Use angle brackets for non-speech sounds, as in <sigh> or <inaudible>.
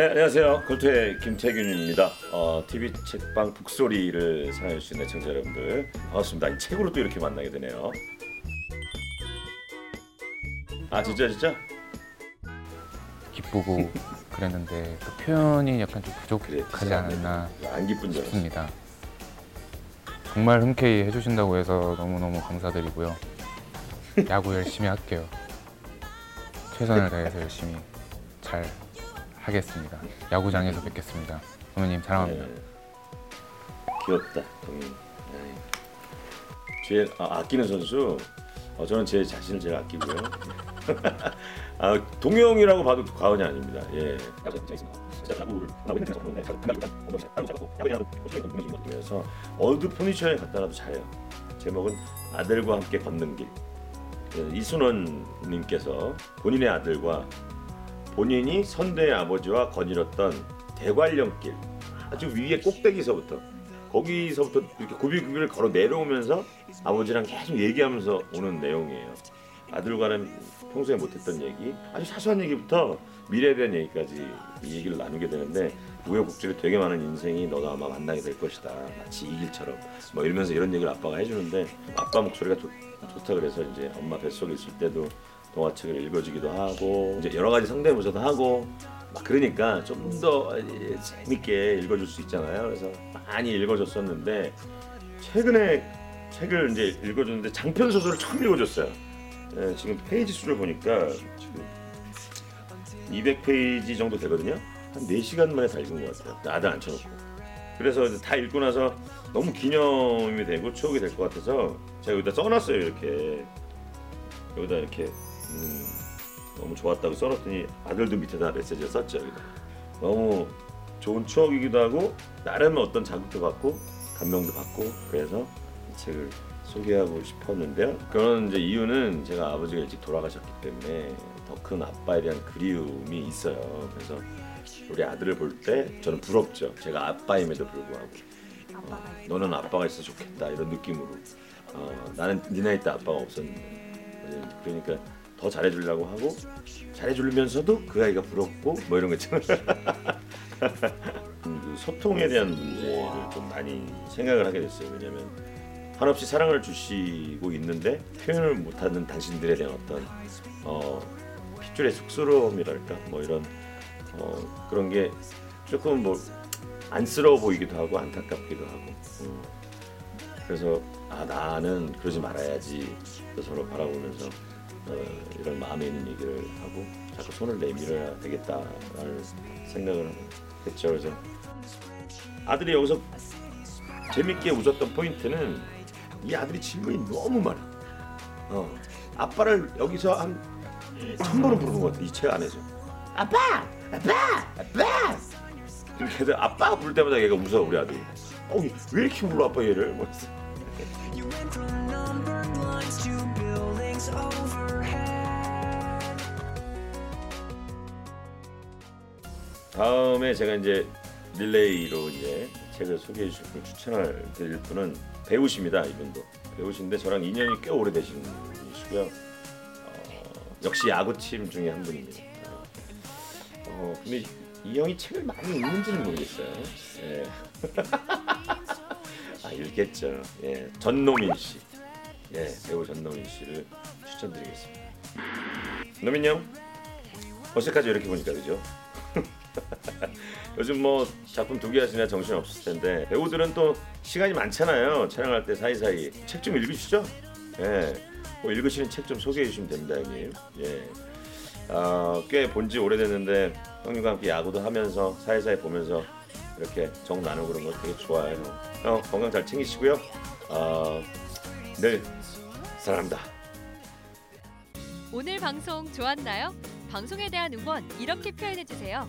네, 안녕하세요. 걸투의 김태균입니다. 어, TV 책방 북소리를 사랑해주신 애청자 여러분들 반갑습니다. 이 책으로 또 이렇게 만나게 되네요. 아 진짜 진짜? 기쁘고 <laughs> 그랬는데 그 표현이 약간 좀 부족하지 않았나 안 기쁜 줄 알았어. 싶습니다. 정말 흔쾌히 해주신다고 해서 너무너무 감사드리고요. 야구 열심히 할게요. 최선을 다해서 열심히 잘 하겠습니다. 야구장에서 뵙겠습니다. 선배님 사랑합니다. 네. 귀엽다, 동인. 네. 제일 아, 아끼는 선수. 어, 저는 제 자신을 제일 아끼고요. <laughs> 아, 동영이라고 봐도 과언이 아닙니다. 예. 그래서 어느 포지션에 갖다 놔도 잘해요. 제목은 아들과 함께 걷는 길. 예, 이순원님께서 본인의 아들과 본인이 선대의 아버지와 거닐었던 대관령길 아주 위에 꼭대기서부터 거기서부터 이렇게 구비구비를 걸어 내려오면서 아버지랑 계속 얘기하면서 오는 내용이에요. 아들과는 평소에 못했던 얘기, 아주 사소한 얘기부터 미래에 대한 얘기까지 이 얘기를 나누게 되는데 우여곡절이 되게 많은 인생이 너도 아마 만나게 될 것이다. 마치 이 길처럼 뭐 이러면서 이런 얘기를 아빠가 해주는데 아빠 목소리가 좋, 좋다 그래서 이제 엄마 뱃속에 있을 때도 동화책을 읽어주기도 하고 이제 여러 가지 성대모사도 하고 막 그러니까 좀 더 재밌게 읽어줄 수 있잖아요. 그래서 많이 읽어줬었는데 최근에 책을 이제 읽어줬는데 장편 소설을 처음 읽어줬어요. 예, 지금 페이지 수를 보니까 지금 200페이지 정도 되거든요. 한 4시간 만에 다 읽은 것 같아요. 아들 앉혀놓고. 그래서 다 읽고 나서 너무 기념이 되고 추억이 될 것 같아서 제가 여기다 써놨어요. 이렇게 여기다 이렇게 음, 너무 좋았다고 써놨더니 아들도 밑에다 메시지를 썼죠. 여기다. 너무 좋은 추억이기도 하고 나름의 어떤 자극도 받고 감명도 받고 그래서 이 책을 소개하고 싶었는데요. 그런 이제 이유는 제가 아버지가 일찍 돌아가셨기 때문에 더 큰 아빠에 대한 그리움이 있어요. 그래서 우리 아들을 볼 때 저는 부럽죠. 제가 아빠임에도 불구하고 어, 너는 아빠가 있어 좋겠다 이런 느낌으로 어, 나는 네 나이 때 아빠가 없었는데 그러니까 더 잘해주려고 하고 잘해주면서도 그 아이가 부럽고 뭐 이런 거 있잖아요. 음, <laughs> 그 소통에 대한 문제를 좀 많이 생각을 하게 됐어요. 왜냐하면 한없이 사랑을 주시고 있는데 표현을 못하는 당신들에 대한 어떤 어, 핏줄의 쑥스러움이랄까 뭐 이런 어, 그런 게 조금 뭐 안쓰러워 보이기도 하고 안타깝기도 하고 음. 그래서 아 나는 그러지 말아야지 서로 바라보면서 어, 이런 마음에 있는 얘기를 하고 자꾸 손을 내밀어야 되겠다라는 생각을 했죠. 그래서 아들이 여기서 재밌게 웃었던 포인트는 이 아들이 질문이 너무 많아. 어, 아빠를 여기서 한 천 번은 부르는 것 같아 이 책 안에서. 아빠, 아빠, 아빠. 이렇게 해서 아빠 부를 때마다 얘가 웃어 우리 아들이. 어, 왜 이렇게 불러 아빠 얘를? 뭐. You went from numbered lines to buildings overhead. 다음에 제가 이제 릴레이로 이제 책을 소개해 주실 분 추천을 드릴 분은 배우십니다. 이분도 배우신데 저랑 인연이 꽤 오래되신 분이시고요. 어, 역시 야구팀 중에 한 분입니다. 어, 근데 이 형이 책을 많이 읽는지는 모르겠어요. 예. <laughs> 아 읽겠죠. 예, 전노민 씨, 예, 배우 전노민 씨를 추천드리겠습니다. 노민 형, 어색하죠 이렇게 보니까 그죠? <laughs> 요즘 뭐 작품 두 개 하시냐 정신 없을 텐데 배우들은 또 시간이 많잖아요. 촬영할 때 사이사이 책 좀 읽으시죠. 예, 뭐 읽으시는 책 좀 소개해 주시면 됩니다, 형님. 예, 어, 꽤 본지 오래됐는데 형님과 함께 야구도 하면서 사이사이 보면서 이렇게 정 나누고 그런 거 되게 좋아요. 형 건강 잘 챙기시고요. 어, 늘 사랑합니다. 오늘 방송 좋았나요? 방송에 대한 응원 이렇게 표현해 주세요.